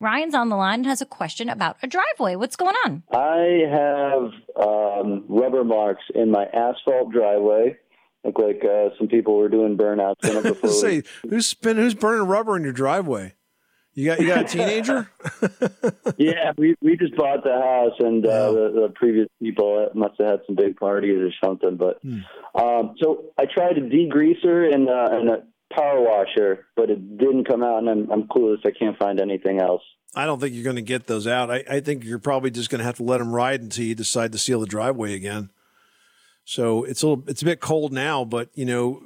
Ryan's on the line and has a question about a driveway. What's going on? I have um, rubber marks in my asphalt driveway. Look like uh, some people were doing burnouts in it before. we- Say, who's been who's burning rubber in your driveway? You got you got a teenager? yeah, we we just bought the house, and uh, the, the previous people must have had some big parties or something. But um, so I tried a degreaser and, uh, and a power washer, but it didn't come out, and I'm, I'm clueless. I can't find anything else. I don't think you're going to get those out. I, I think you're probably just going to have to let them ride until you decide to seal the driveway again. So it's a little, it's a bit cold now, but you know,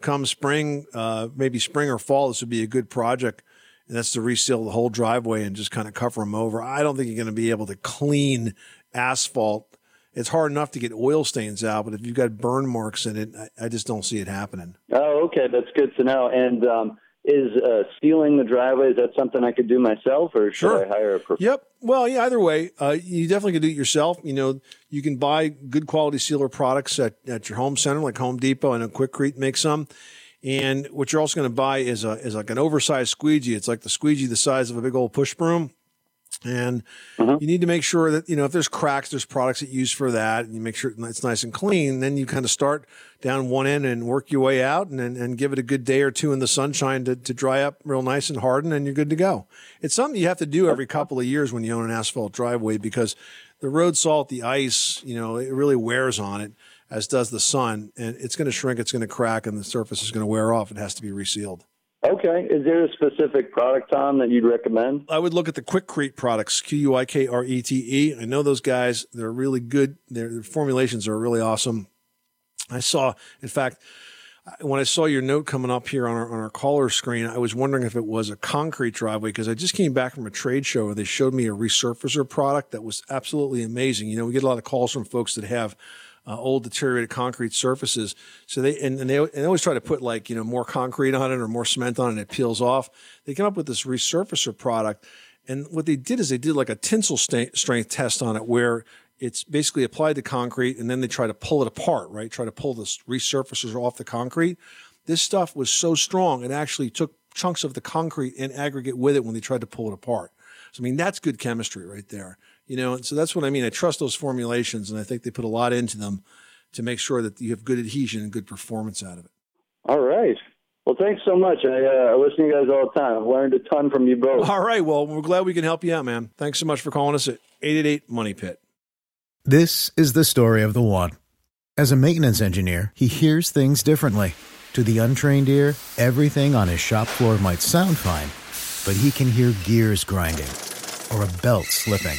come spring, uh, maybe spring or fall, this would be a good project. And that's to reseal the whole driveway and just kind of cover them over. I don't think you're going to be able to clean asphalt. It's hard enough to get oil stains out, but if you've got burn marks in it, I, I just don't see it happening. Oh, okay, that's good to know. And um, is uh, sealing the driveway is that something I could do myself, or should Sure. I hire a professional? Yep. Well, yeah, either way, uh, you definitely can do it yourself. You know, you can buy good quality sealer products at, at your home center, like Home Depot and a Quikrete makes some. And what you're also going to buy is a is like an oversized squeegee. It's like the squeegee the size of a big old push broom. And mm-hmm. you need to make sure that, you know, if there's cracks, there's products that you use for that. And you make sure it's nice and clean. Then you kind of start down one end and work your way out and, and, and give it a good day or two in the sunshine to, to dry up real nice and harden and you're good to go. It's something you have to do every couple of years when you own an asphalt driveway because the road salt, the ice, you know, it really wears on it, as does the sun. And it's going to shrink, it's going to crack, and the surface is going to wear off. It has to be resealed. Okay. Is there a specific product, Tom, that you'd recommend? I would look at the Quikrete products, Q U I K R E T E. I know those guys; they're really good. Their, their formulations are really awesome. I saw, in fact, when I saw your note coming up here on our, on our caller screen, I was wondering if it was a concrete driveway because I just came back from a trade show where they showed me a resurfacer product that was absolutely amazing. You know, we get a lot of calls from folks that have uh, old deteriorated concrete surfaces. So they and, and they and they always try to put like you know more concrete on it or more cement on it, and it peels off. They come up with this resurfacer product, and what they did is they did like a tensile sta- strength test on it where it's basically applied to concrete and then they try to pull it apart, right? Try to pull the resurfacers off the concrete. This stuff was so strong, it actually took chunks of the concrete and aggregate with it when they tried to pull it apart. So, I mean, that's good chemistry right there. You know, and so that's what I mean. I trust those formulations and I think they put a lot into them to make sure that you have good adhesion and good performance out of it. All right. Well, thanks so much. I, uh, I listen to you guys all the time. I've learned a ton from you both. All right. Well, we're glad we can help you out, man. Thanks so much for calling us at 888 Money Pit. This is the story of the one. As a maintenance engineer, he hears things differently. To the untrained ear, everything on his shop floor might sound fine, but he can hear gears grinding or a belt slipping.